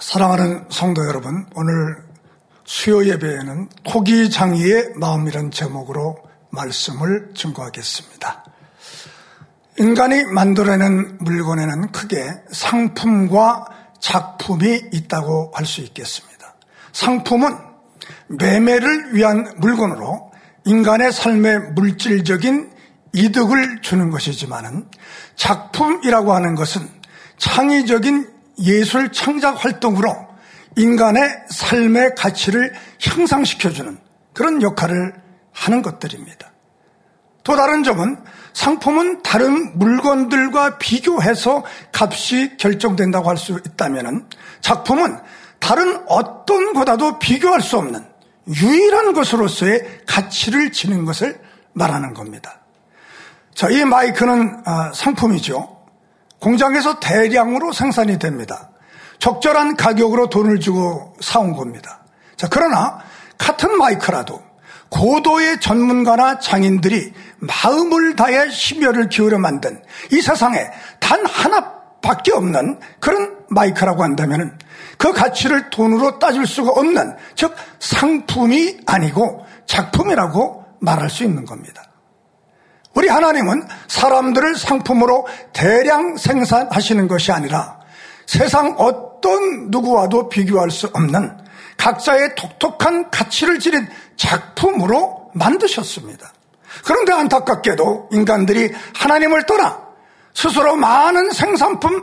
사랑하는 성도 여러분, 오늘 수요 예배에는 토기장이의 마음이란 제목으로 말씀을 증거하겠습니다. 인간이 만들어낸 물건에는 크게 상품과 작품이 있다고 할 수 있겠습니다. 상품은 매매를 위한 물건으로 인간의 삶에 물질적인 이득을 주는 것이지만은 작품이라고 하는 것은 창의적인 예술 창작 활동으로 인간의 삶의 가치를 향상시켜주는 그런 역할을 하는 것들입니다. 또 다른 점은 상품은 다른 물건들과 비교해서 값이 결정된다고 할 수 있다면 작품은 다른 어떤 것과도 비교할 수 없는 유일한 것으로서의 가치를 지닌 것을 말하는 겁니다. 자, 이 마이크는 아, 상품이죠. 공장에서 대량으로 생산이 됩니다. 적절한 가격으로 돈을 주고 사온 겁니다. 자, 그러나 같은 마이크라도 고도의 전문가나 장인들이 마음을 다해 심혈을 기울여 만든 이 세상에 단 하나밖에 없는 그런 마이크라고 한다면 그 가치를 돈으로 따질 수가 없는 즉 상품이 아니고 작품이라고 말할 수 있는 겁니다. 우리 하나님은 사람들을 상품으로 대량 생산하시는 것이 아니라 세상 어떤 누구와도 비교할 수 없는 각자의 독특한 가치를 지닌 작품으로 만드셨습니다. 그런데 안타깝게도 인간들이 하나님을 떠나 스스로 많은 생산품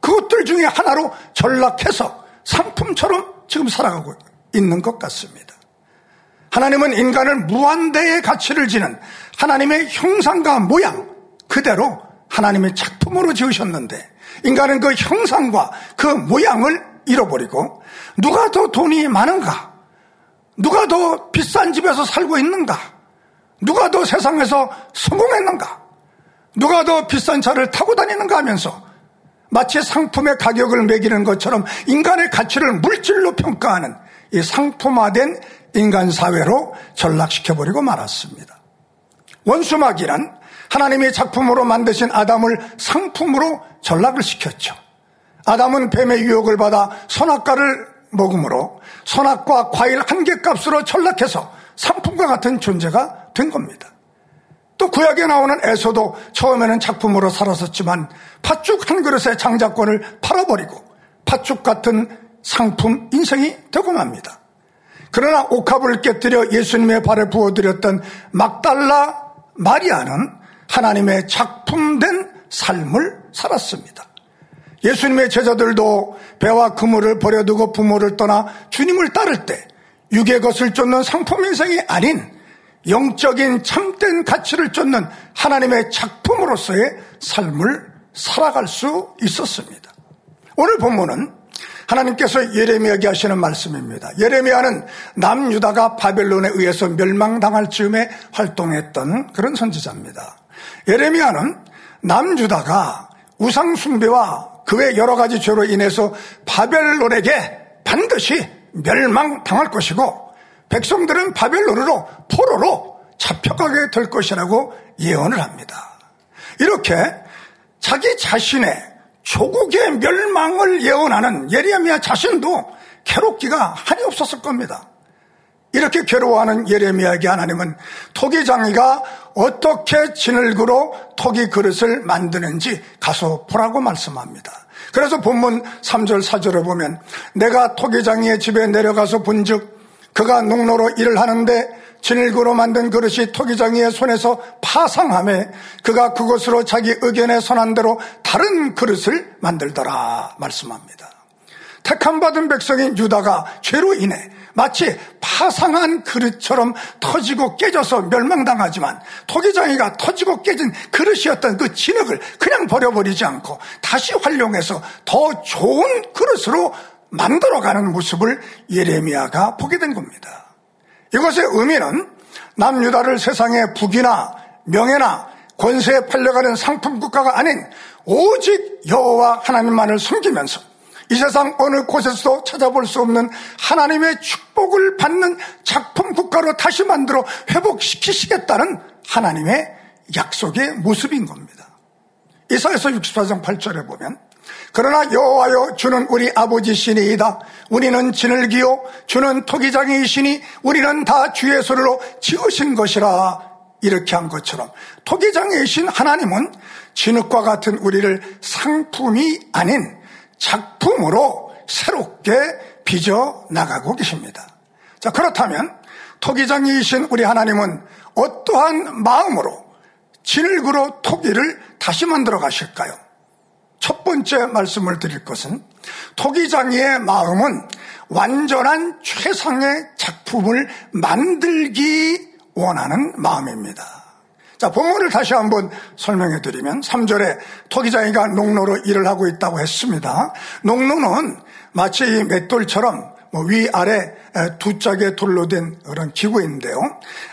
그것들 중에 하나로 전락해서 상품처럼 지금 살아가고 있는 것 같습니다. 하나님은 인간을 무한대의 가치를 지는 하나님의 형상과 모양 그대로 하나님의 작품으로 지으셨는데 인간은 그 형상과 그 모양을 잃어버리고 누가 더 돈이 많은가? 누가 더 비싼 집에서 살고 있는가? 누가 더 세상에서 성공했는가? 누가 더 비싼 차를 타고 다니는가 하면서 마치 상품의 가격을 매기는 것처럼 인간의 가치를 물질로 평가하는 이 상품화된 인간 사회로 전락시켜버리고 말았습니다. 원수막이란 하나님의 작품으로 만드신 아담을 상품으로 전락을 시켰죠. 아담은 뱀의 유혹을 받아 선악과를 먹음으로 선악과 과일 한 개 값으로 전락해서 상품과 같은 존재가 된 겁니다. 또 구약에 나오는 에서도 처음에는 작품으로 살았었지만 팥죽 한 그릇의 장자권을 팔아버리고 팥죽 같은 상품 인생이 되고 맙니다. 그러나 옥합을 깨뜨려 예수님의 발에 부어드렸던 막달라 마리아는 하나님의 작품된 삶을 살았습니다. 예수님의 제자들도 배와 그물을 버려두고 부모를 떠나 주님을 따를 때 육의 것을 쫓는 상품 인생이 아닌 영적인 참된 가치를 쫓는 하나님의 작품으로서의 삶을 살아갈 수 있었습니다. 오늘 본문은 하나님께서 예레미야에게 하시는 말씀입니다. 예레미야는 남유다가 바벨론에 의해서 멸망당할 즈음에 활동했던 그런 선지자입니다. 예레미야는 남유다가 우상 숭배와 그 외 여러 가지 죄로 인해서 바벨론에게 반드시 멸망당할 것이고 백성들은 바벨론으로 포로로 잡혀가게 될 것이라고 예언을 합니다. 이렇게 자기 자신의 조국의 멸망을 예언하는 예레미야 자신도 괴롭기가 한이 없었을 겁니다. 이렇게 괴로워하는 예레미야에게 하나님은 토기장이가 어떻게 진흙으로 토기 그릇을 만드는지 가서 보라고 말씀합니다. 그래서 본문 3절 4절에 보면 내가 토기장이의 집에 내려가서 본즉 그가 농로로 일을 하는데 진일구로 만든 그릇이 토기장이의 손에서 파상함에 그가 그것으로 자기 의견에 선한 대로 다른 그릇을 만들더라 말씀합니다. 택함 받은 백성인 유다가 죄로 인해 마치 파상한 그릇처럼 터지고 깨져서 멸망당하지만 토기장이가 터지고 깨진 그릇이었던 그 진흙을 그냥 버려버리지 않고 다시 활용해서 더 좋은 그릇으로 만들어가는 모습을 예레미야가 보게 된 겁니다. 이것의 의미는 남유다를 세상의 북이나 명예나 권세에 팔려가는 상품 국가가 아닌 오직 여호와 하나님만을 섬기면서 이 세상 어느 곳에서도 찾아볼 수 없는 하나님의 축복을 받는 작품 국가로 다시 만들어 회복시키시겠다는 하나님의 약속의 모습인 겁니다. 이사에서 64장 8절에 보면 그러나 여호와여 주는 우리 아버지시니이다. 우리는 진을 기요 주는 토기장이시니 우리는 다 주의 손으로 지으신 것이라 이렇게 한 것처럼 토기장이신 하나님은 진흙과 같은 우리를 상품이 아닌 작품으로 새롭게 빚어 나가고 계십니다. 자 그렇다면 토기장이신 우리 하나님은 어떠한 마음으로 진흙으로 토기를 다시 만들어 가실까요? 첫 번째 말씀을 드릴 것은 토기장이의 마음은 완전한 최상의 작품을 만들기 원하는 마음입니다. 자, 본문을 다시 한번 설명해 드리면 3절에 토기장이가 농로로 일을 하고 있다고 했습니다. 농로는 마치 이 맷돌처럼 뭐 위아래 두 짝의 돌로 된 그런 기구인데요.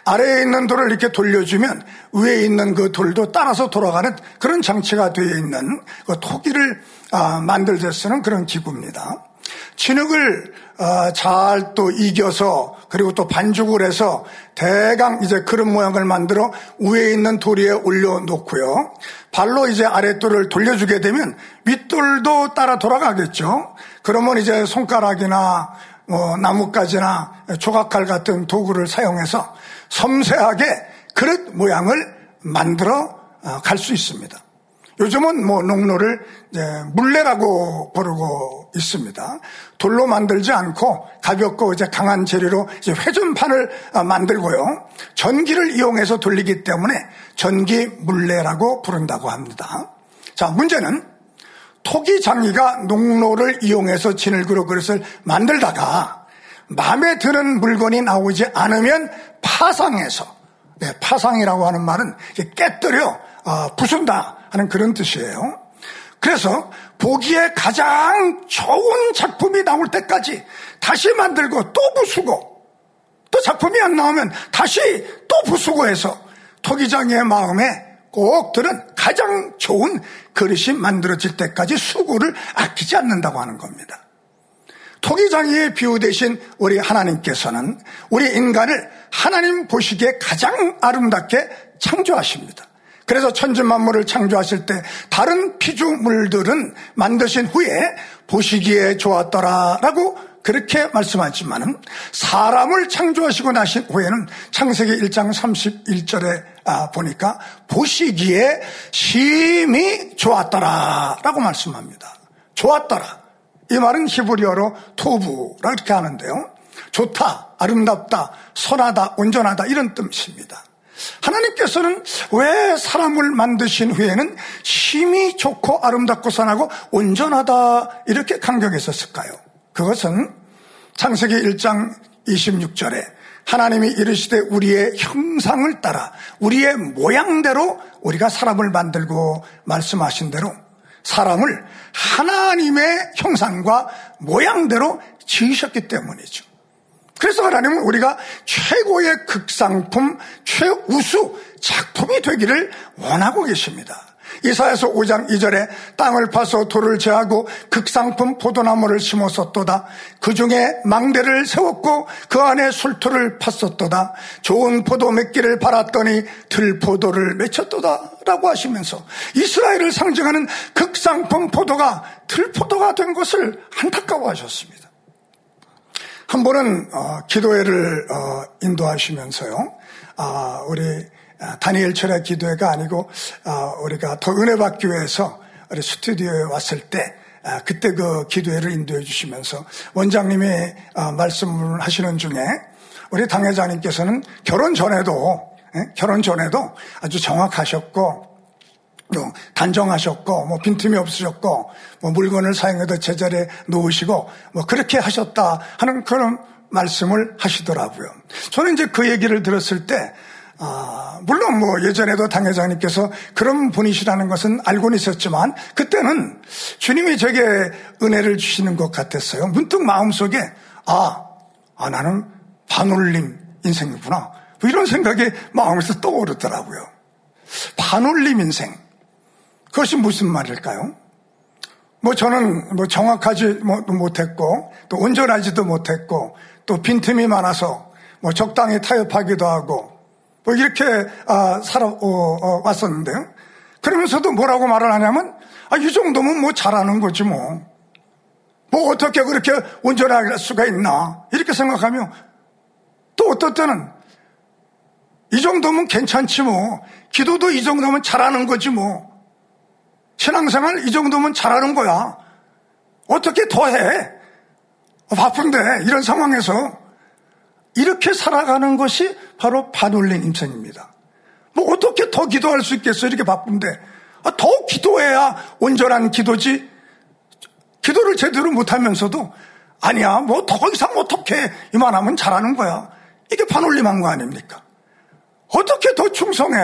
아래에 있는 돌을 이렇게 돌려주면 위에 있는 그 돌도 따라서 돌아가는 그런 장치가 되어 있는 그 토기를 아, 만들 때 쓰는 그런 기구입니다. 진흙을 아, 잘또 이겨서 그리고 또 반죽을 해서 대강 이제 그런 모양을 만들어 위에 있는 돌 위에 올려놓고요. 발로 이제 아랫돌을 돌려주게 되면 윗돌도 따라 돌아가겠죠. 그러면 이제 손가락이나 뭐 나뭇가지나 조각칼 같은 도구를 사용해서 섬세하게 그릇 모양을 만들어 어, 갈수 있습니다. 요즘은 뭐 농로를 물레라고 부르고 있습니다. 돌로 만들지 않고 가볍고 이제 강한 재료로 이제 회전판을 어, 만들고요. 전기를 이용해서 돌리기 때문에 전기 물레라고 부른다고 합니다. 자, 문제는 토기 장이가 농로를 이용해서 진흙으로 그릇을 만들다가 마음에 드는 물건이 나오지 않으면 파상해서 네, 파상이라고 하는 말은 깨뜨려 어, 부순다 하는 그런 뜻이에요. 그래서 보기에 가장 좋은 작품이 나올 때까지 다시 만들고 또 부수고 또 작품이 안 나오면 다시 또 부수고 해서 토기장의 마음에 꼭 들은 가장 좋은 그릇이 만들어질 때까지 수고를 아끼지 않는다고 하는 겁니다. 토기장이의 비유 대신 우리 하나님께서는 우리 인간을 하나님 보시기에 가장 아름답게 창조하십니다. 그래서 천지만물을 창조하실 때 다른 피조물들은 만드신 후에 보시기에 좋았더라라고 그렇게 말씀하지만은 사람을 창조하시고 나신 후에는 창세기 1장 31절에 아, 보니까 보시기에 심히 좋았더라라고 말씀합니다. 좋았더라. 이 말은 히브리어로 토부라 이렇게 하는데요. 좋다, 아름답다, 선하다, 온전하다 이런 뜻입니다. 하나님께서는 왜 사람을 만드신 후에는 심히 좋고 아름답고 선하고 온전하다 이렇게 강경했었을까요? 그것은 창세기 1장 26절에 하나님이 이르시되 우리의 형상을 따라 우리의 모양대로 우리가 사람을 만들고 말씀하신 대로 사람을 하나님의 형상과 모양대로 지으셨기 때문이죠. 그래서 하나님은 우리가 최고의 극상품, 최우수 작품이 되기를 원하고 계십니다. 이사에서 5장 2절에 땅을 파서 돌을 제하고 극상품 포도나무를 심었었도다. 그 중에 망대를 세웠고 그 안에 술토를 팠었도다. 좋은 포도 맺기를 바랐더니 들포도를 맺혔도다. 라고 하시면서 이스라엘을 상징하는 극상품 포도가 들포도가 된 것을 안타까워 하셨습니다. 한 번은 어, 기도회를 어, 인도하시면서요. 아, 우리 아, 다니엘 철학 기도회가 아니고 아, 우리가 더 은혜 받기 위해서 우리 스튜디오에 왔을 때 아, 그때 그 기도회를 인도해 주시면서 원장님이 말씀을 하시는 중에 우리 당회장님께서는 결혼 전에도 예? 결혼 전에도 아주 정확하셨고 단정하셨고 뭐 빈틈이 없으셨고 뭐 물건을 사용해도 제자리에 놓으시고 뭐 그렇게 하셨다 하는 그런 말씀을 하시더라고요. 저는 이제 그 얘기를 들었을 때 아, 물론 뭐 예전에도 당회장님께서 그런 분이시라는 것은 알고는 있었지만 그때는 주님이 제게 은혜를 주시는 것 같았어요. 문득 마음속에 아, 아 나는 반올림 인생이구나. 뭐 이런 생각이 마음에서 떠오르더라고요. 반올림 인생. 그것이 무슨 말일까요? 뭐 저는 뭐 정확하지 못했고 또 온전하지도 못했고 또 빈틈이 많아서 뭐 적당히 타협하기도 하고 뭐 이렇게 아, 살아 어, 어. 그러면서도 뭐라고 말을 하냐면 아, 이 정도면 뭐 잘하는 거지 뭐. 뭐 어떻게 그렇게 운전할 수가 있나. 이렇게 생각하며 또 어떨 때는 이 정도면 괜찮지 뭐. 기도도 이 정도면 잘하는 거지 뭐. 신앙생활 이 정도면 잘하는 거야. 어떻게 더 해? 바쁜데 이런 상황에서 이렇게 살아가는 것이 바로 반올림 인생입니다. 뭐 어떻게 더 기도할 수 있겠어? 이렇게 바쁜데 아, 더 기도해야 온전한 기도지. 기도를 제대로 못하면서도 아니야 뭐 더 이상 어떻게 이만하면 잘하는 거야. 이게 반올림한 거 아닙니까? 어떻게 더 충성해?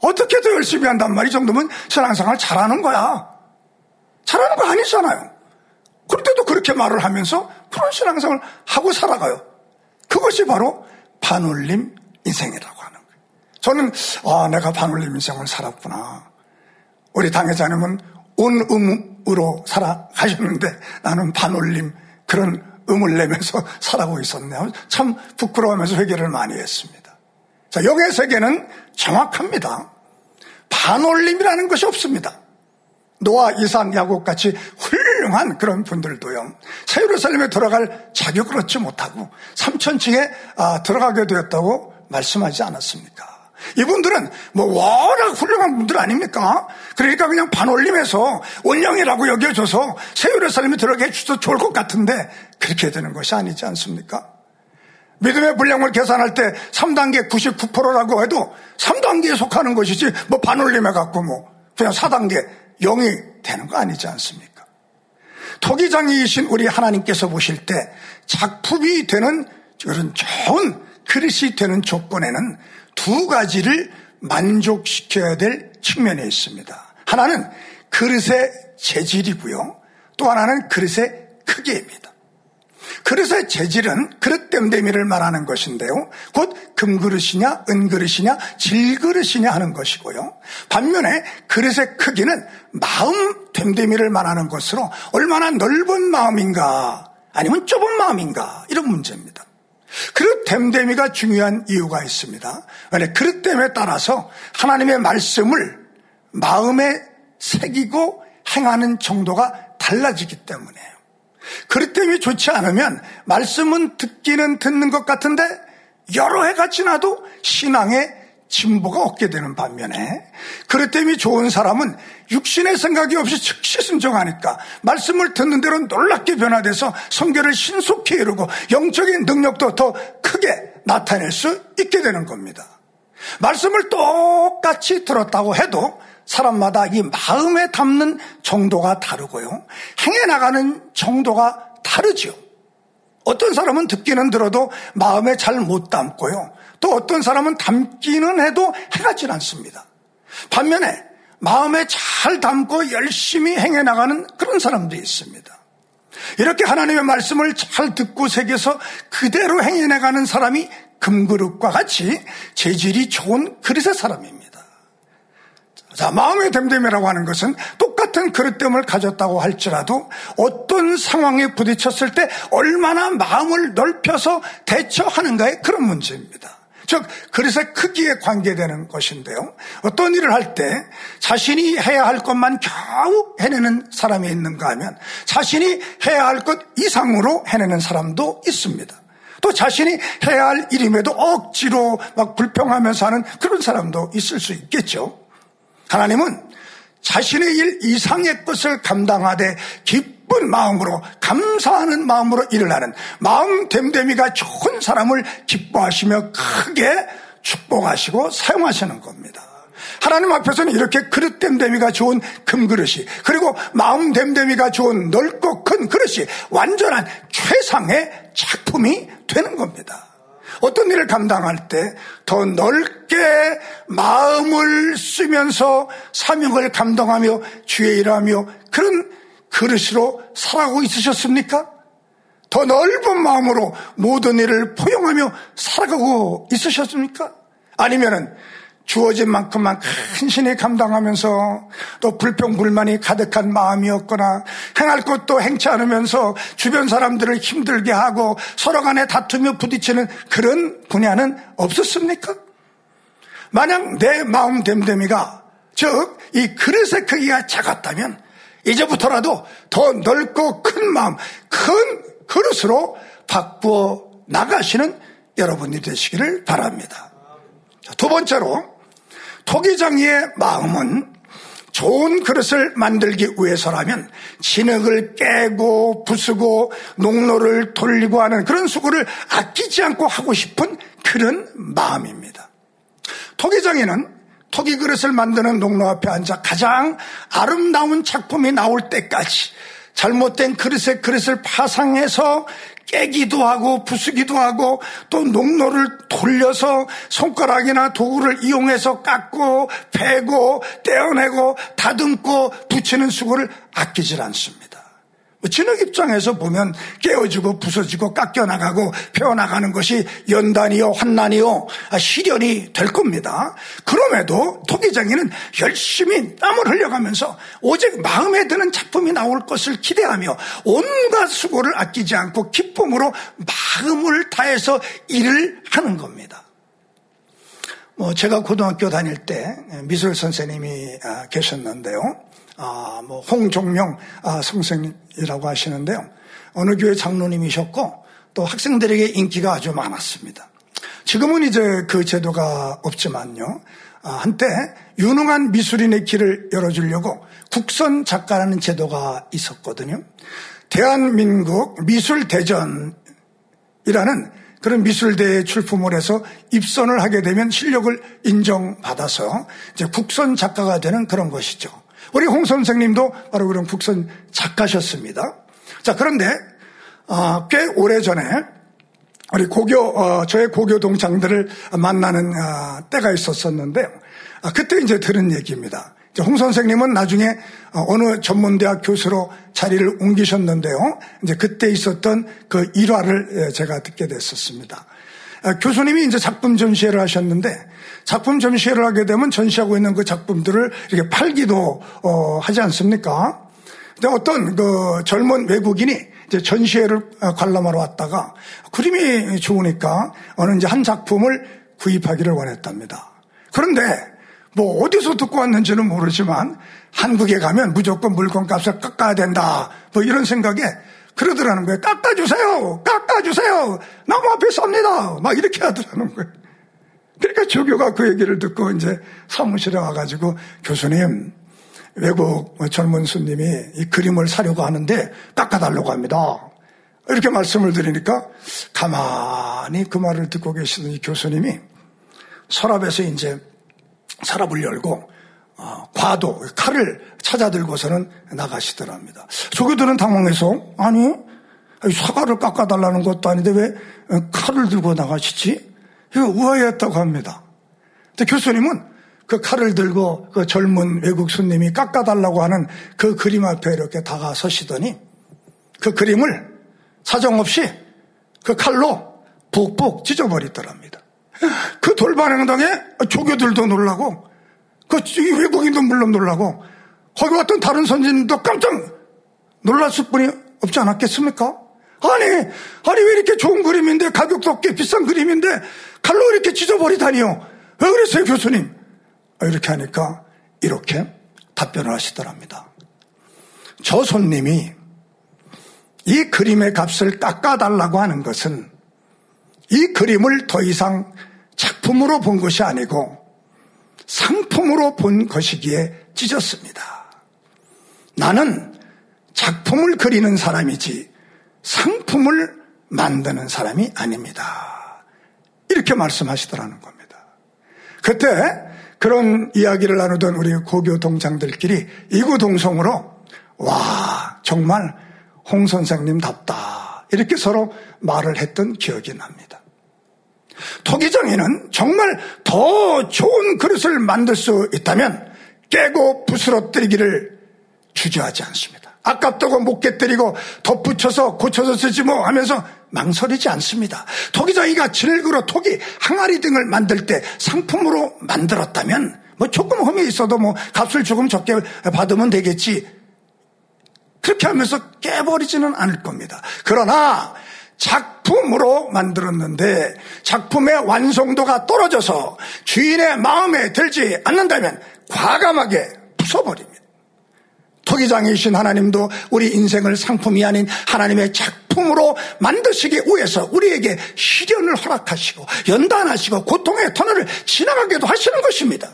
어떻게 더 열심히 한단 말이 정도면 신앙생활 잘하는 거야. 잘하는 거 아니잖아요. 그런데도 그렇게 말을 하면서 그런 신앙생활을 하고 살아가요. 그것이 바로 반올림 인생이라고 하는 거예요. 저는 아 내가 반올림 인생을 살았구나. 우리 당회자님은 온 음으로 살아가셨는데 나는 반올림 그런 음을 내면서 살아고 있었네요. 참 부끄러워하면서 회개를 많이 했습니다. 자, 영의 세계는 정확합니다. 반올림이라는 것이 없습니다. 노아, 이삭, 야곱 같이 훌륭한 그런 분들도요. 새 예루살렘에 들어갈 자격을 얻지 못하고 3천층에 아, 들어가게 되었다고 말씀하지 않았습니까? 이분들은 뭐 워낙 훌륭한 분들 아닙니까? 그러니까 그냥 반올림해서 원령이라고 여겨줘서 새 예루살렘에 들어가게 해주셔도 좋을 것 같은데 그렇게 되는 것이 아니지 않습니까? 믿음의 분량을 계산할 때 3단계 99%라고 해도 3단계에 속하는 것이지 뭐 반올림해 갖고 뭐 그냥 4단계 0이 되는 거 아니지 않습니까? 토기장이신 우리 하나님께서 보실 때 작품이 되는 그런 좋은 그릇이 되는 조건에는 두 가지를 만족시켜야 될 측면에 있습니다. 하나는 그릇의 재질이고요. 또 하나는 그릇의 크기입니다. 그릇의 재질은 그릇 댐댐이를 말하는 것인데요. 곧 금그릇이냐 은그릇이냐 질그릇이냐 하는 것이고요. 반면에 그릇의 크기는 마음 댐댐이를 말하는 것으로 얼마나 넓은 마음인가 아니면 좁은 마음인가 이런 문제입니다. 그릇 댐댐이가 중요한 이유가 있습니다. 왜냐 그릇 됨에 따라서 하나님의 말씀을 마음에 새기고 행하는 정도가 달라지기 때문에요. 그릇됨이 좋지 않으면 말씀은 듣기는 듣는 것 같은데 여러 해가 지나도 신앙의 진보가 없게 되는 반면에 그릇됨이 좋은 사람은 육신의 생각이 없이 즉시 순종하니까 말씀을 듣는 대로 놀랍게 변화돼서 성결을 신속히 이루고 영적인 능력도 더 크게 나타낼 수 있게 되는 겁니다. 말씀을 똑같이 들었다고 해도 사람마다 이 마음에 담는 정도가 다르고요. 행해 나가는 정도가 다르죠. 어떤 사람은 듣기는 들어도 마음에 잘 못 담고요. 또 어떤 사람은 담기는 해도 해가질 않습니다. 반면에 마음에 잘 담고 열심히 행해 나가는 그런 사람도 있습니다. 이렇게 하나님의 말씀을 잘 듣고 새겨서 그대로 행해 나가는 사람이 금그릇과 같이 재질이 좋은 그릇의 사람입니다. 자, 마음의 됨됨이라고 하는 것은 똑같은 그릇됨을 가졌다고 할지라도 어떤 상황에 부딪혔을 때 얼마나 마음을 넓혀서 대처하는가의 그런 문제입니다. 즉, 그릇의 크기에 관계되는 것인데요. 어떤 일을 할 때 자신이 해야 할 것만 겨우 해내는 사람이 있는가 하면 자신이 해야 할 것 이상으로 해내는 사람도 있습니다. 또 자신이 해야 할 일임에도 억지로 막 불평하면서 하는 그런 사람도 있을 수 있겠죠. 하나님은 자신의 일 이상의 것을 감당하되 기쁜 마음으로 감사하는 마음으로 일을 하는 마음 됨됨이가 좋은 사람을 기뻐하시며 크게 축복하시고 사용하시는 겁니다. 하나님 앞에서는 이렇게 그릇 됨됨이가 좋은 금그릇이 그리고 마음 됨됨이가 좋은 넓고 큰 그릇이 완전한 최상의 작품이 되는 겁니다. 어떤 일을 감당할 때 더 넓게 마음을 쓰면서 사명을 감당하며 주의 일하며 그런 그릇으로 살아가고 있으셨습니까? 더 넓은 마음으로 모든 일을 포용하며 살아가고 있으셨습니까? 아니면은 주어진 만큼만 간신히 감당하면서 또 불평불만이 가득한 마음이었거나 행할 것도 행치 않으면서 주변 사람들을 힘들게 하고 서로 간에 다투며 부딪히는 그런 분야는 없었습니까? 만약 내 마음 됨됨이가 즉, 이 그릇의 크기가 작았다면 이제부터라도 더 넓고 큰 마음, 큰 그릇으로 바꾸어 나가시는 여러분이 되시기를 바랍니다. 두 번째로 토기장이의 마음은 좋은 그릇을 만들기 위해서라면 진흙을 깨고 부수고 농로를 돌리고 하는 그런 수고를 아끼지 않고 하고 싶은 그런 마음입니다. 토기장에는 토기 그릇을 만드는 농로 앞에 앉아 가장 아름다운 작품이 나올 때까지 잘못된 그릇에 그릇을 파상해서 깨기도 하고 부수기도 하고 또 농로를 돌려서 손가락이나 도구를 이용해서 깎고 베고 떼어내고 다듬고 붙이는 수고를 아끼질 않습니다. 진흙 입장에서 보면 깨어지고 부서지고 깎여나가고 펴어나가는 것이 연단이요 환난이요 아, 시련이 될 겁니다. 그럼에도 토기장이는 열심히 땀을 흘려가면서 오직 마음에 드는 작품이 나올 것을 기대하며 온갖 수고를 아끼지 않고 기쁨으로 마음을 다해서 일을 하는 겁니다. 뭐 제가 고등학교 다닐 때 미술 선생님이 아, 계셨는데요. 아, 뭐 홍종명 아, 선생이라고 하시는데요. 어느 교회 장로님이셨고 또 학생들에게 인기가 아주 많았습니다. 지금은 이제 그 제도가 없지만요. 아, 한때 유능한 미술인의 길을 열어주려고 국선 작가라는 제도가 있었거든요. 대한민국 미술대전이라는 그런 미술대회 출품을 해서 입선을 하게 되면 실력을 인정받아서 이제 국선 작가가 되는 그런 것이죠. 우리 홍 선생님도 바로 그런 국선 작가셨습니다. 자, 그런데 어, 꽤 오래 전에 우리 고교 어, 저의 고교 동창들을 만나는 어, 때가 있었었는데 아, 그때 이제 들은 얘기입니다. 홍 선생님은 나중에 어, 어느 전문대학 교수로 자리를 옮기셨는데요. 이제 그때 있었던 그 일화를 예, 제가 듣게 됐었습니다. 아, 교수님이 이제 작품 전시회를 하셨는데 작품 전시회를 하게 되면 전시하고 있는 그 작품들을 이렇게 팔기도 어, 하지 않습니까? 근데 어떤 그 젊은 외국인이 이제 전시회를 어, 관람하러 왔다가 그림이 좋으니까 어느 이제 한 작품을 구입하기를 원했답니다. 그런데 뭐 어디서 듣고 왔는지는 모르지만 한국에 가면 무조건 물건값을 깎아야 된다. 뭐 이런 생각에 그러더라는 거예요. 깎아주세요! 깎아주세요! 나무 앞에 섭니다! 막 이렇게 하더라는 거예요. 그러니까 조교가 그 얘기를 듣고 이제 사무실에 와가지고 교수님, 외국 젊은 손님이 이 그림을 사려고 하는데 깎아달라고 합니다. 이렇게 말씀을 드리니까 가만히 그 말을 듣고 계시던 이 교수님이 서랍에서 이제 서랍을 열고 어, 과도 칼을 찾아 들고서는 나가시더랍니다. 조교들은 당황해서 아니 사과를 깎아달라는 것도 아닌데 왜 어, 칼을 들고 나가시지? 이거 우아했다고 합니다. 근데 교수님은 그 칼을 들고 그 젊은 외국 손님이 깎아달라고 하는 그 그림 앞에 이렇게 다가서시더니 그 그림을 사정없이 그 칼로 푹푹 찢어버리더랍니다. 그 돌발 행동에 조교들도 놀라고 그 외국인도 물론 놀라고 거기 왔던 다른 선진도 깜짝 놀랐을 뿐이 없지 않았겠습니까? 아니, 아니 왜 이렇게 좋은 그림인데 가격도 꽤 비싼 그림인데 칼로 이렇게 찢어버리다니요? 왜 그랬어요 교수님? 이렇게 하니까 이렇게 답변을 하시더랍니다. 저 손님이 이 그림의 값을 깎아달라고 하는 것은 이 그림을 더 이상 작품으로 본 것이 아니고 상품으로 본 것이기에 찢었습니다. 나는 작품을 그리는 사람이지 상품을 만드는 사람이 아닙니다. 이렇게 말씀하시더라는 겁니다. 그때 그런 이야기를 나누던 우리 고교 동창들끼리 이구동성으로 와 정말 홍 선생님답다 이렇게 서로 말을 했던 기억이 납니다. 토기장에는 정말 더 좋은 그릇을 만들 수 있다면 깨고 부스러뜨리기를 주저하지 않습니다. 아깝다고 못 깨뜨리고 덧붙여서 고쳐서 쓰지 뭐 하면서 망설이지 않습니다. 토기장이가 질그로 토기, 항아리 등을 만들 때 상품으로 만들었다면 뭐 조금 흠이 있어도 뭐 값을 조금 적게 받으면 되겠지. 그렇게 하면서 깨버리지는 않을 겁니다. 그러나 작 작품으로 만들었는데 작품의 완성도가 떨어져서 주인의 마음에 들지 않는다면 과감하게 부숴버립니다. 토기장이신 하나님도 우리 인생을 상품이 아닌 하나님의 작품으로 만드시기 위해서 우리에게 시련을 허락하시고 연단하시고 고통의 터널을 지나가게도 하시는 것입니다.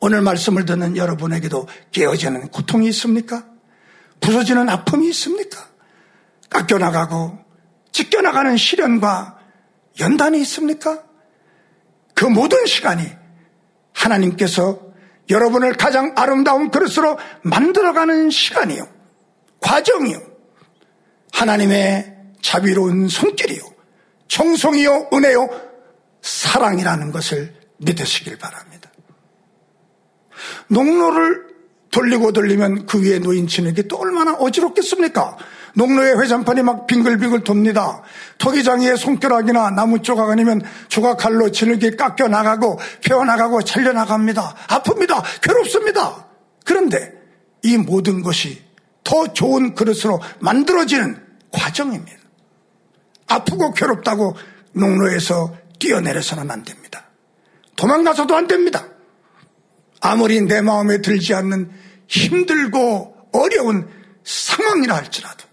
오늘 말씀을 듣는 여러분에게도 깨어지는 고통이 있습니까? 부서지는 아픔이 있습니까? 깎여나가고 찢겨나가는 시련과 연단이 있습니까? 그 모든 시간이 하나님께서 여러분을 가장 아름다운 그릇으로 만들어가는 시간이요. 과정이요. 하나님의 자비로운 손길이요. 정성이요. 은혜요. 사랑이라는 것을 믿으시길 바랍니다. 농로를 돌리고 돌리면 그 위에 놓인 친에게 또 얼마나 어지럽겠습니까? 농로의 회전판이 막 빙글빙글 돕니다. 토기장이의 손가락이나 나무 조각 아니면 조각칼로 지르게 깎여 나가고 펴어 나가고 잘려 나갑니다. 아픕니다. 괴롭습니다. 그런데 이 모든 것이 더 좋은 그릇으로 만들어지는 과정입니다. 아프고 괴롭다고 농로에서 뛰어내려서는 안 됩니다. 도망가서도 안 됩니다. 아무리 내 마음에 들지 않는 힘들고 어려운 상황이라 할지라도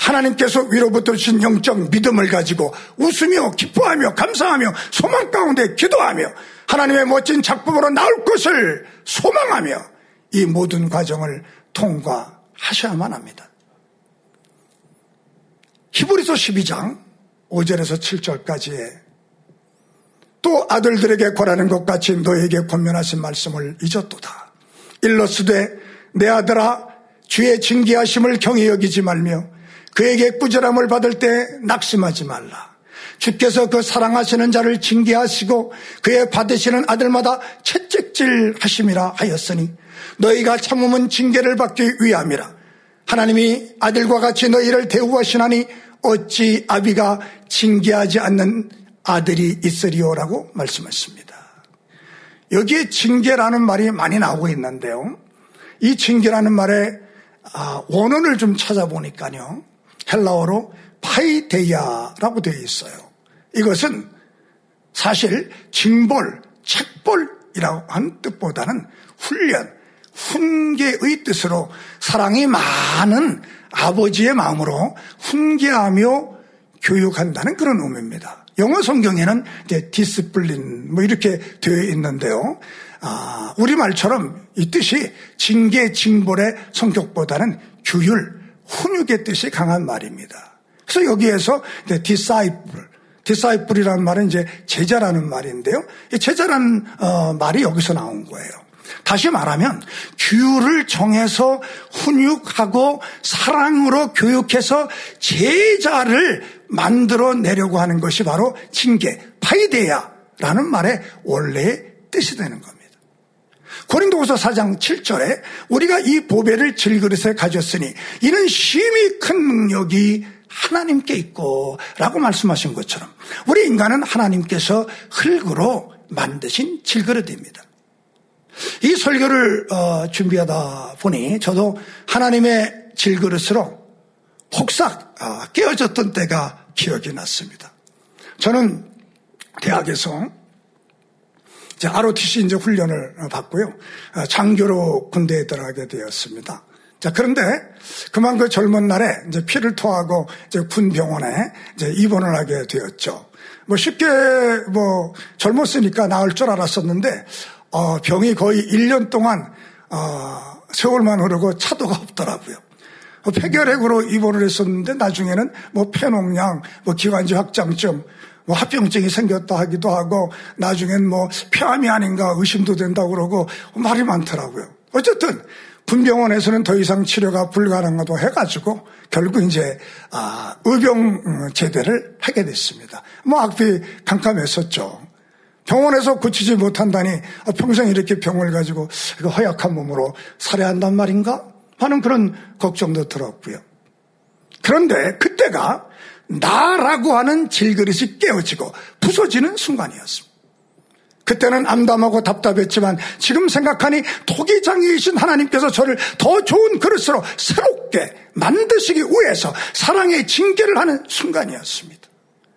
하나님께서 위로부터 주신 영적 믿음을 가지고 웃으며 기뻐하며 감사하며 소망 가운데 기도하며 하나님의 멋진 작품으로 나올 것을 소망하며 이 모든 과정을 통과하셔야만 합니다. 히브리서 12장 5절에서 7절까지의 또 아들들에게 권하는 것 같이 너에게 권면하신 말씀을 잊었도다. 일러스되 내 아들아 주의 징계하심을 경히 여기지 말며 그에게 꾸절함을 받을 때 낙심하지 말라. 주께서 그 사랑하시는 자를 징계하시고 그의 받으시는 아들마다 채찍질 하심이라 하였으니 너희가 참으면 징계를 받기 위함이라. 하나님이 아들과 같이 너희를 대우하시나니 어찌 아비가 징계하지 않는 아들이 있으리오라고 말씀했습니다. 여기에 징계라는 말이 많이 나오고 있는데요. 이 징계라는 말의 아, 원어를 좀 찾아보니까요. 헬라어로 παιδεία라고 되어 있어요. 이것은 사실 징벌, 책벌이라고 한 뜻보다는 훈련, 훈계의 뜻으로 사랑이 많은 아버지의 마음으로 훈계하며 교육한다는 그런 의미입니다. 영어 성경에는 이제 discipline 뭐 이렇게 되어 있는데요. 아, 우리말처럼 이 뜻이 징계, 징벌의 성격보다는 규율, 훈육의 뜻이 강한 말입니다. 그래서 여기에서 이제 disciple, disciple이라는 말은 이제 제자라는 말인데요. 이 제자라는 어, 말이 여기서 나온 거예요. 다시 말하면 규율을 정해서 훈육하고 사랑으로 교육해서 제자를 만들어 내려고 하는 것이 바로 징계, 파이데야라는 말의 원래의 뜻이 되는 겁니다. 고린도후서 4장 7절에 우리가 이 보배를 질그릇에 가졌으니 이는 심히 큰 능력이 하나님께 있고 라고 말씀하신 것처럼 우리 인간은 하나님께서 흙으로 만드신 질그릇입니다. 이 설교를 어, 준비하다 보니 저도 하나님의 질그릇으로 폭삭 어, 깨어졌던 때가 기억이 났습니다. 저는 대학에서 이제 ROTC 이제 훈련을 받고요. 어, 장교로 군대에 들어가게 되었습니다. 자, 그런데 그만 그 젊은 날에 이제 피를 토하고 이제 군 병원에 이제 입원을 하게 되었죠. 뭐 쉽게 뭐 젊었으니까 나을 줄 알았었는데, 어, 병이 거의 1년 동안, 어, 세월만 흐르고 차도가 없더라고요. 어, 폐결핵으로 입원을 했었는데 나중에는 뭐 폐농량, 뭐 기관지 확장증, 뭐 합병증이 생겼다 하기도 하고 나중엔 뭐 폐암이 아닌가 의심도 된다고 그러고 말이 많더라고요. 어쨌든 분병원에서는 더 이상 치료가 불가능하다고 해가지고 결국 이제 아, 의병 음, 제대를 하게 됐습니다. 뭐 악비 캄캄했었죠. 병원에서 고치지 못한다니 아, 평생 이렇게 병을 가지고 허약한 몸으로 살아야 한단 말인가 하는 그런 걱정도 들었고요. 그런데 그때가 나라고 하는 질그릇이 깨어지고 부서지는 순간이었습니다. 그때는 암담하고 답답했지만 지금 생각하니 토기장이신 하나님께서 저를 더 좋은 그릇으로 새롭게 만드시기 위해서 사랑의 징계를 하는 순간이었습니다.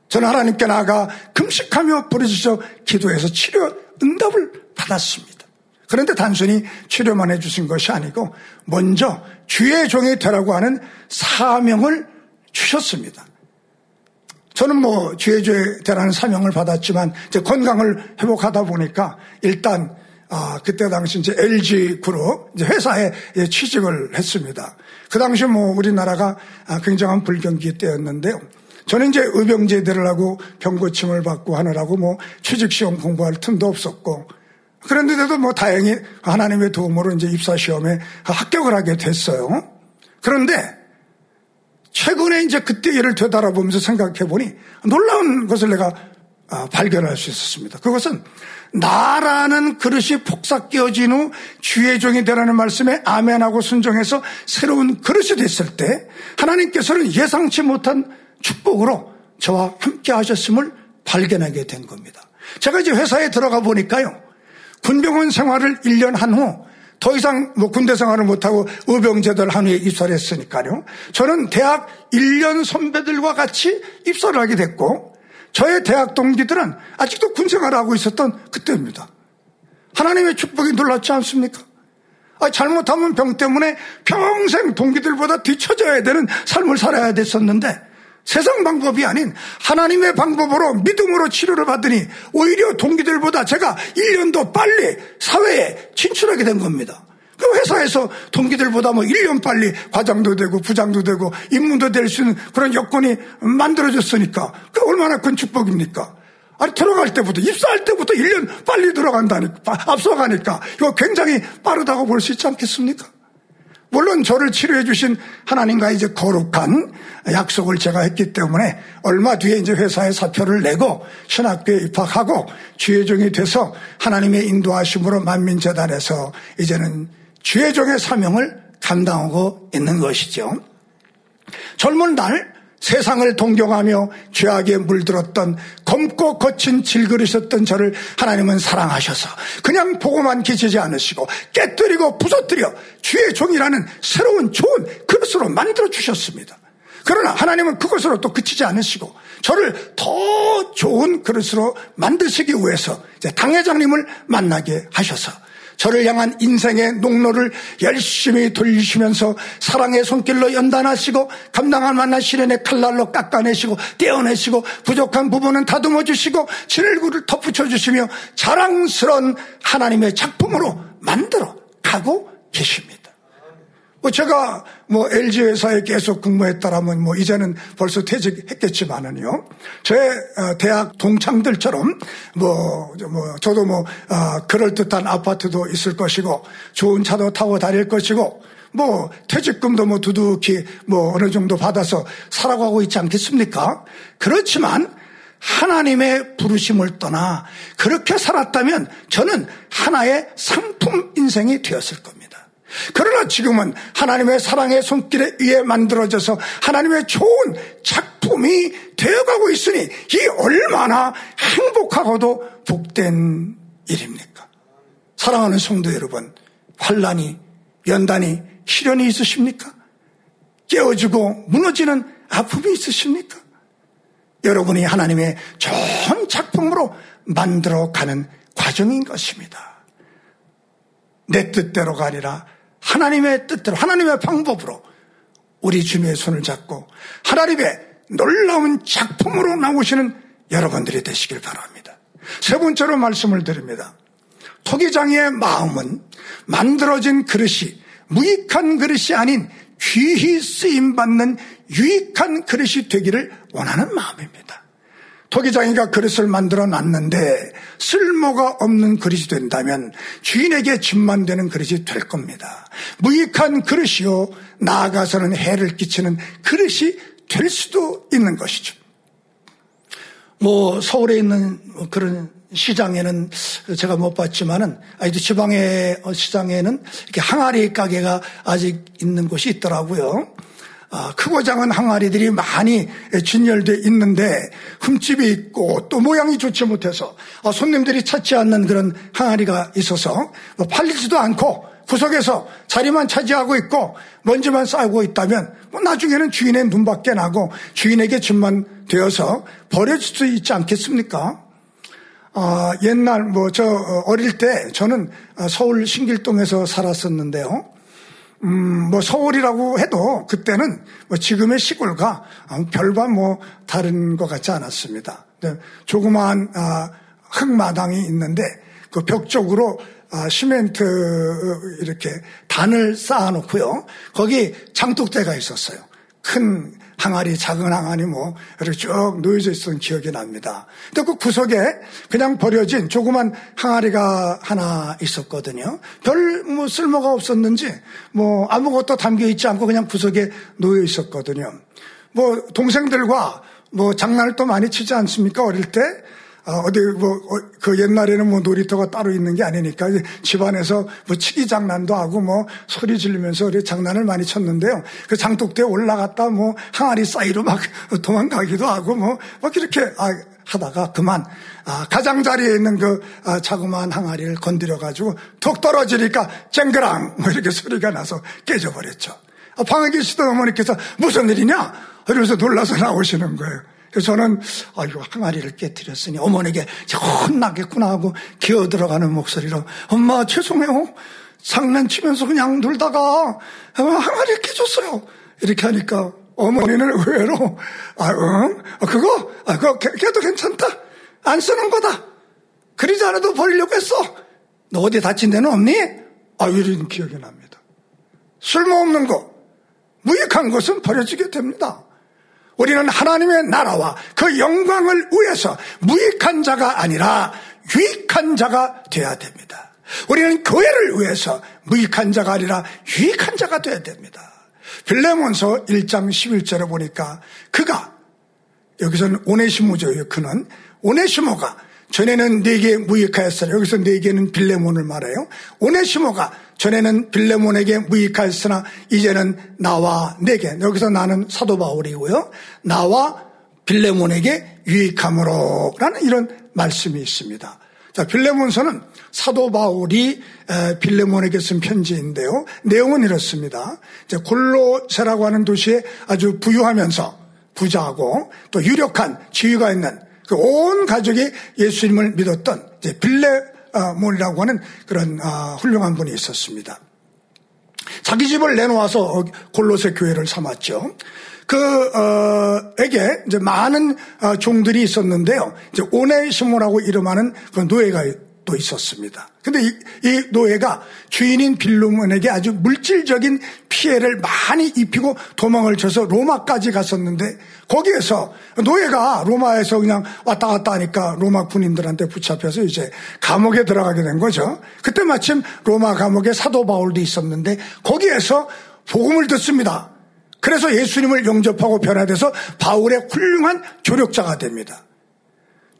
저는 하나님께 나아가 금식하며 부르짖어 기도해서 치료 응답을 받았습니다. 그런데 단순히 치료만 해주신 것이 아니고 먼저 주의 종이 되라고 하는 사명을 주셨습니다. 저는 뭐 주의주의 되라는 사명을 받았지만 이제 건강을 회복하다 보니까 일단 아, 그때 당시 이제 LG 그룹 이제 회사에 취직을 했습니다. 그 당시 뭐 우리나라가 아, 굉장한 불경기 때였는데요. 저는 이제 의병제대를 하고 병고침을 받고 하느라고 뭐 취직시험 공부할 틈도 없었고 그런데도 뭐 다행히 하나님의 도움으로 이제 입사시험에 합격을 하게 됐어요. 그런데 최근에 이제 그때 일을 되돌아보면서 생각해 보니 놀라운 것을 내가 아, 발견할 수 있었습니다. 그것은 나라는 그릇이 폭삭 끼어진 후 주의 종이 되라는 말씀에 아멘하고 순종해서 새로운 그릇이 됐을 때 하나님께서는 예상치 못한 축복으로 저와 함께 하셨음을 발견하게 된 겁니다. 제가 이제 회사에 들어가 보니까요. 군병원 생활을 1년 한 후 더 이상 뭐 군대 생활을 못하고 의병제도를 한 후에 입사를 했으니까요. 저는 대학 1년 선배들과 같이 입사를 하게 됐고 저의 대학 동기들은 아직도 군 생활을 하고 있었던 그때입니다. 하나님의 축복이 놀랍지 않습니까? 아, 잘못하면 병 때문에 평생 동기들보다 뒤처져야 되는 삶을 살아야 됐었는데 세상 방법이 아닌 하나님의 방법으로 믿음으로 치료를 받으니 오히려 동기들보다 제가 1년도 빨리 사회에 진출하게 된 겁니다. 그 회사에서 동기들보다 뭐 1년 빨리 과장도 되고 부장도 되고 임무도 될 수 있는 그런 여건이 만들어졌으니까 그 얼마나 큰 축복입니까? 아니 들어갈 때부터 입사할 때부터 1년 빨리 들어간다니까 앞서가니까 이거 굉장히 빠르다고 볼 수 있지 않겠습니까? 물론 저를 치료해 주신 하나님과 이제 거룩한 약속을 제가 했기 때문에 얼마 뒤에 이제 회사에 사표를 내고 신학교에 입학하고 주의종이 돼서 하나님의 인도하심으로 만민재단에서 이제는 주의종의 사명을 감당하고 있는 것이죠. 젊은 날 세상을 동경하며 죄악에 물들었던 검고 거친 질그릇이었던 저를 하나님은 사랑하셔서 그냥 보고만 계시지 않으시고 깨뜨리고 부서뜨려 주의 종이라는 새로운 좋은 그릇으로 만들어 주셨습니다. 그러나 하나님은 그것으로 또 그치지 않으시고 저를 더 좋은 그릇으로 만드시기 위해서 당회장님을 만나게 하셔서 저를 향한 인생의 농로를 열심히 돌리시면서 사랑의 손길로 연단하시고 감당할 만한 시련의 칼날로 깎아내시고 떼어내시고 부족한 부분은 다듬어 주시고 진일구를 덧붙여 주시며 자랑스러운 하나님의 작품으로 만들어 가고 계십니다. 뭐 제가 뭐 LG 회사에 계속 근무했다라면 뭐 이제는 벌써 퇴직했겠지만은요. 제 어, 대학 동창들처럼 뭐, 뭐 저도 뭐 어, 그럴 듯한 아파트도 있을 것이고 좋은 차도 타고 다닐 것이고 뭐 퇴직금도 뭐 두둑히 뭐 어느 정도 받아서 살아가고 있지 않겠습니까? 그렇지만 하나님의 부르심을 떠나 그렇게 살았다면 저는 하나의 상품 인생이 되었을 겁니다. 그러나 지금은 하나님의 사랑의 손길에 의해 만들어져서 하나님의 좋은 작품이 되어가고 있으니 이 얼마나 행복하고도 복된 일입니까? 사랑하는 성도 여러분, 환란이, 연단이, 시련이 있으십니까? 깨어지고 무너지는 아픔이 있으십니까? 여러분이 하나님의 좋은 작품으로 만들어가는 과정인 것입니다. 내 뜻대로가 아니라 하나님의 뜻대로 하나님의 방법으로 우리 주님의 손을 잡고 하나님의 놀라운 작품으로 나오시는 여러분들이 되시길 바랍니다. 세 번째로 말씀을 드립니다. 토기장의 마음은 만들어진 그릇이 무익한 그릇이 아닌 귀히 쓰임받는 유익한 그릇이 되기를 원하는 마음입니다. 토기장이가 그릇을 만들어 놨는데 쓸모가 없는 그릇이 된다면 주인에게 짐만 되는 그릇이 될 겁니다. 무익한 그릇이요 나아가서는 해를 끼치는 그릇이 될 수도 있는 것이죠. 뭐 서울에 있는 그런 시장에는 제가 못 봤지만은 아직도 지방의 시장에는 이렇게 항아리 가게가 아직 있는 곳이 있더라고요. 아, 크고 작은 항아리들이 많이 진열되어 있는데 흠집이 있고 또 모양이 좋지 못해서 아, 손님들이 찾지 않는 그런 항아리가 있어서 뭐 팔리지도 않고 구석에서 자리만 차지하고 있고 먼지만 쌓고 있다면 뭐 나중에는 주인의 눈밖에 나고 주인에게 짐만 되어서 버려질 수 있지 않겠습니까? 아, 옛날 뭐 저 어릴 때 저는 서울 신길동에서 살았었는데요. 음, 뭐 서울이라고 해도 그때는 뭐 지금의 시골과 별반 뭐 다른 것 같지 않았습니다. 조그마한 아, 흙마당이 있는데 그 벽 쪽으로 아, 시멘트 이렇게 단을 쌓아놓고요. 거기 장독대가 있었어요. 큰 항아리, 작은 항아리 뭐 이렇게 쭉 놓여져 있었던 기억이 납니다. 근데 그 구석에 그냥 버려진 조그만 항아리가 하나 있었거든요. 별 뭐 쓸모가 없었는지 뭐 아무것도 담겨 있지 않고 그냥 구석에 놓여 있었거든요. 뭐 동생들과 뭐 장난을 또 많이 치지 않습니까? 어릴 때 아, 어디 뭐 그 옛날에는 뭐 놀이터가 따로 있는 게 아니니까 집안에서 뭐 치기 장난도 하고 뭐 소리 지르면서 우리 장난을 많이 쳤는데요. 그 장독대에 올라갔다 뭐 항아리 사이로 막 도망가기도 하고 뭐, 막 이렇게 아, 하다가 그만 아, 가장자리에 있는 그 아, 자그마한 항아리를 건드려 가지고 톡 떨어지니까 쨍그랑 뭐 이렇게 소리가 나서 깨져버렸죠. 아, 방에 계시던 어머니께서 무슨 일이냐? 이러면서 놀라서 나오시는 거예요. 그래서 저는 아이고 항아리를 깨뜨렸으니 어머니에게 혼나겠구나 하고 기어 들어가는 목소리로 엄마 죄송해요. 장난치면서 그냥 놀다가 항아리 깨졌어요. 이렇게 하니까 어머니는 의외로 아, 응? 어, 그거 아, 그거 걔도 괜찮다. 안 쓰는 거다. 그러지 않아도 버리려고 했어. 너 어디 다친 데는 없니? 아, 이런 기억이 납니다. 쓸모없는 거, 무익한 것은 버려지게 됩니다. 우리는 하나님의 나라와 그 영광을 위해서 무익한 자가 아니라 유익한 자가 되어야 됩니다. 우리는 교회를 위해서 무익한 자가 아니라 유익한 자가 되어야 됩니다. 빌레몬서 1장 11절에 보니까 그가 여기서는 오네시모죠. 그는 오네시모가 전에는 네게 무익하였으나 여기서 네게는 빌레몬을 말해요. 오네시모가 전에는 빌레몬에게 무익하였으나 이제는 나와 내게 여기서 나는 사도 바울이고요. 나와 빌레몬에게 유익함으로 라는 이런 말씀이 있습니다. 자, 빌레몬서는 사도 바울이 빌레몬에게 쓴 편지인데요. 내용은 이렇습니다. 이제 골로세라고 하는 도시에 아주 부유하면서 부자하고 또 유력한 지위가 있는 그 온 가족이 예수님을 믿었던 빌레 몬이라고 하는 그런 아, 훌륭한 분이 있었습니다. 자기 집을 내놓아서 골로새 교회를 삼았죠. 그에게 이제 많은 어, 종들이 있었는데요. 이제 오네시모라고 이름하는 그 노예가 또 있었습니다. 근데 이, 이 노예가 주인인 빌루몬에게 아주 물질적인 피해를 많이 입히고 도망을 쳐서 로마까지 갔었는데 거기에서 노예가 로마에서 그냥 왔다 갔다 하니까 로마 군인들한테 붙잡혀서 이제 감옥에 들어가게 된 거죠. 그때 마침 로마 감옥에 사도 바울도 있었는데 거기에서 복음을 듣습니다. 그래서 예수님을 영접하고 변화돼서 바울의 훌륭한 조력자가 됩니다.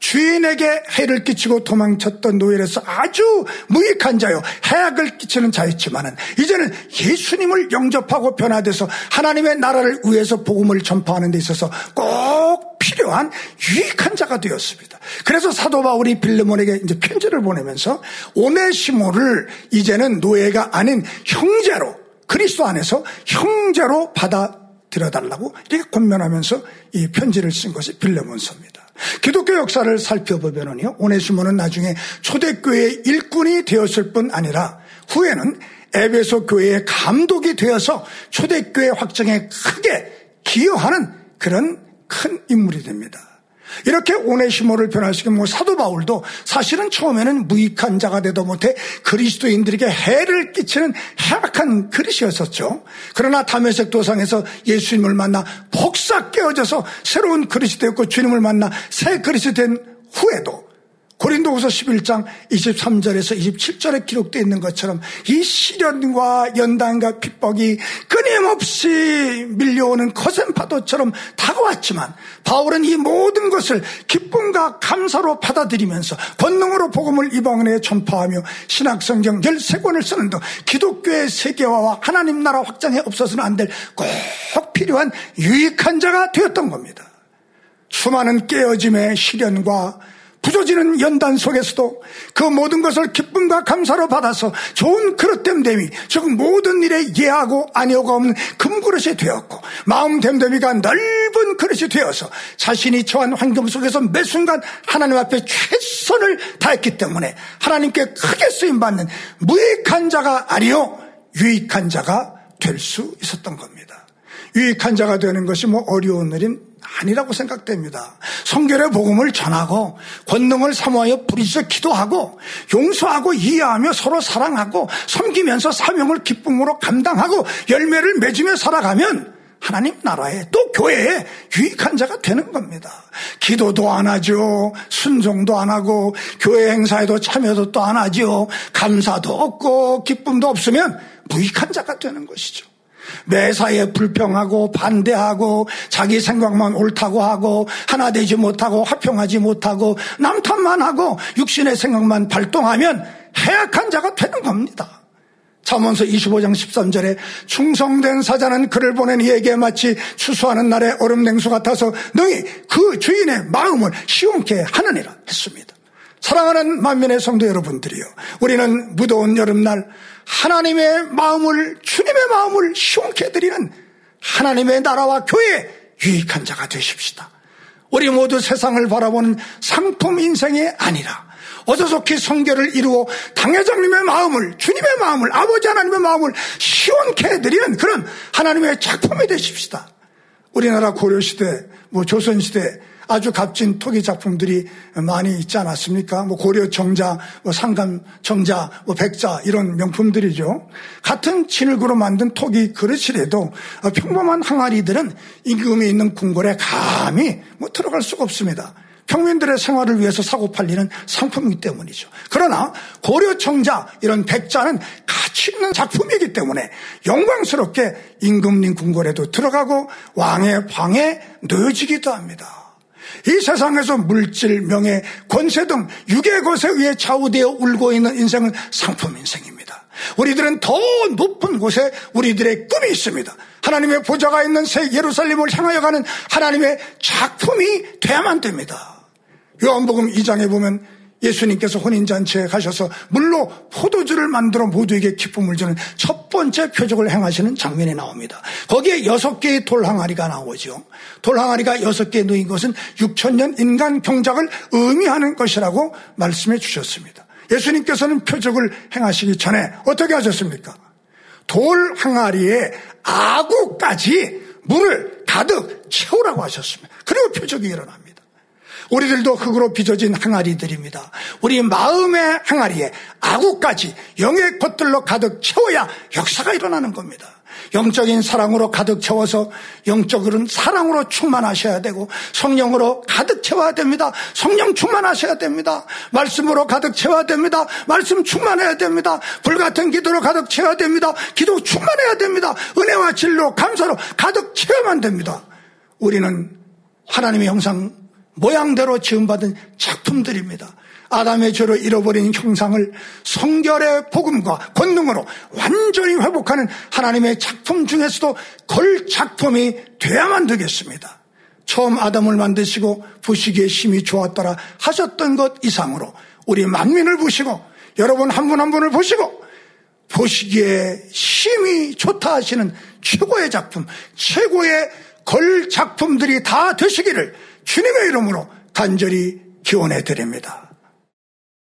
주인에게 해를 끼치고 도망쳤던 노예로서 아주 무익한 자요. 해악을 끼치는 자였지만은 이제는 예수님을 영접하고 변화돼서 하나님의 나라를 위해서 복음을 전파하는 데 있어서 꼭 필요한 유익한 자가 되었습니다. 그래서 사도 바울이 빌레몬에게 이제 편지를 보내면서 오네시모를 이제는 노예가 아닌 형제로 그리스도 안에서 형제로 받아들여 달라고 이렇게 권면하면서 이 편지를 쓴 것이 빌레몬서입니다. 기독교 역사를 살펴보면요. 오네시모는 나중에 초대교회의 일꾼이 되었을 뿐 아니라 후에는 에베소 교회의 감독이 되어서 초대교회 확장에 크게 기여하는 그런 큰 인물이 됩니다. 이렇게 오네시모를 변화시킨 뭐 사도 바울도 사실은 처음에는 무익한 자가 되도 못해 그리스도인들에게 해를 끼치는 해악한 그릇이었었죠. 그러나 담에색 도상에서 예수님을 만나 복사 깨어져서 새로운 그릇이 되었고 주님을 만나 새 그릇이 된 후에도 고린도후서 11장 23절에서 27절에 기록되어 있는 것처럼 이 시련과 연단과 핍박이 끊임없이 밀려오는 거센 파도처럼 다가왔지만 바울은 이 모든 것을 기쁨과 감사로 받아들이면서 권능으로 복음을 이방인에 전파하며 신학성경 13권을 쓰는 등 기독교의 세계화와 하나님 나라 확장에 없어서는 안 될 꼭 필요한 유익한 자가 되었던 겁니다. 수많은 깨어짐의 시련과 부서지는 연단 속에서도 그 모든 것을 기쁨과 감사로 받아서 좋은 그릇됨됨이 즉 모든 일에 예하고 아니오가 없는 금그릇이 되었고 마음 됨됨이가 넓은 그릇이 되어서 자신이 처한 환경 속에서 매 순간 하나님 앞에 최선을 다했기 때문에 하나님께 크게 쓰임 받는 무익한 자가 아니요 유익한 자가 될 수 있었던 겁니다. 유익한 자가 되는 것이 뭐 어려운 일인 아니라고 생각됩니다. 성결의 복음을 전하고 권능을 사모하여 부리짖어 기도하고 용서하고 이해하며 서로 사랑하고 섬기면서 사명을 기쁨으로 감당하고 열매를 맺으며 살아가면 하나님 나라에 또 교회에 유익한 자가 되는 겁니다. 기도도 안 하죠. 순종도 안 하고 교회 행사에도 참여도 또 안 하죠. 감사도 없고 기쁨도 없으면 무익한 자가 되는 것이죠. 매사에 불평하고 반대하고 자기 생각만 옳다고 하고 하나 되지 못하고 화평하지 못하고 남탓만 하고 육신의 생각만 발동하면 해악한 자가 되는 겁니다. 잠언서 25장 13절에 충성된 사자는 그를 보낸 이에게 마치 추수하는 날에 얼음 냉수 같아서 너희 그 주인의 마음을 시원케 하느니라 했습니다. 사랑하는 만민의 성도 여러분들이요. 우리는 무더운 여름날 하나님의 마음을 주님의 마음을 시원케 해드리는 하나님의 나라와 교회에 유익한 자가 되십시다. 우리 모두 세상을 바라보는 상품 인생이 아니라 어서속히 성결을 이루어 당회장님의 마음을 주님의 마음을 아버지 하나님의 마음을 시원케 해드리는 그런 하나님의 작품이 되십시다. 우리나라 고려시대 뭐 조선시대 아주 값진 토기 작품들이 많이 있지 않았습니까? 뭐 고려 정자, 뭐 상감 정자, 뭐 백자 이런 명품들이죠. 같은 진흙으로 만든 토기 그릇이라도 평범한 항아리들은 임금이 있는 궁궐에 감히 뭐 들어갈 수가 없습니다. 평민들의 생활을 위해서 사고 팔리는 상품이기 때문이죠. 그러나 고려 청자 이런 백자는 가치 있는 작품이기 때문에 영광스럽게 임금님 궁궐에도 들어가고 왕의 방에 놓여지기도 합니다. 이 세상에서 물질, 명예, 권세 등 육의 것에 의해 좌우되어 울고 있는 인생은 상품 인생입니다. 우리들은 더 높은 곳에 우리들의 꿈이 있습니다. 하나님의 보좌가 있는 새 예루살렘을 향하여 가는 하나님의 작품이 돼야만 됩니다. 요한복음 2장에 보면 예수님께서 혼인잔치에 가셔서 물로 포도주를 만들어 모두에게 기쁨을 주는 첫 번째 표적을 행하시는 장면이 나옵니다. 거기에 여섯 개의 돌항아리가 나오죠. 돌항아리가 여섯 개 놓인 것은 6천년 인간 경작을 의미하는 것이라고 말씀해 주셨습니다. 예수님께서는 표적을 행하시기 전에 어떻게 하셨습니까? 돌 항아리에 아구까지 물을 가득 채우라고 하셨습니다. 그리고 표적이 일어납니다. 우리들도 흙으로 빚어진 항아리들입니다. 우리 마음의 항아리에 아구까지 영의 것들로 가득 채워야 역사가 일어나는 겁니다. 영적인 사랑으로 가득 채워서 영적으로는 사랑으로 충만하셔야 되고 성령으로 가득 채워야 됩니다. 성령 충만하셔야 됩니다. 말씀으로 가득 채워야 됩니다. 말씀 충만해야 됩니다. 불같은 기도로 가득 채워야 됩니다. 기도 충만해야 됩니다. 은혜와 진로 감사로 가득 채워야만 됩니다. 우리는 하나님의 형상 모양대로 지음받은 작품들입니다. 아담의 죄로 잃어버린 형상을 성결의 복음과 권능으로 완전히 회복하는 하나님의 작품 중에서도 걸 작품이 돼야만 되겠습니다. 처음 아담을 만드시고 보시기에 심히 좋았더라 하셨던 것 이상으로 우리 만민을 보시고 여러분 한 분한 한 분을 보시고 보시기에 심히 좋다 하시는 최고의 작품, 최고의 걸 작품들이 다 되시기를 주님의 이름으로 간절히 기원해 드립니다.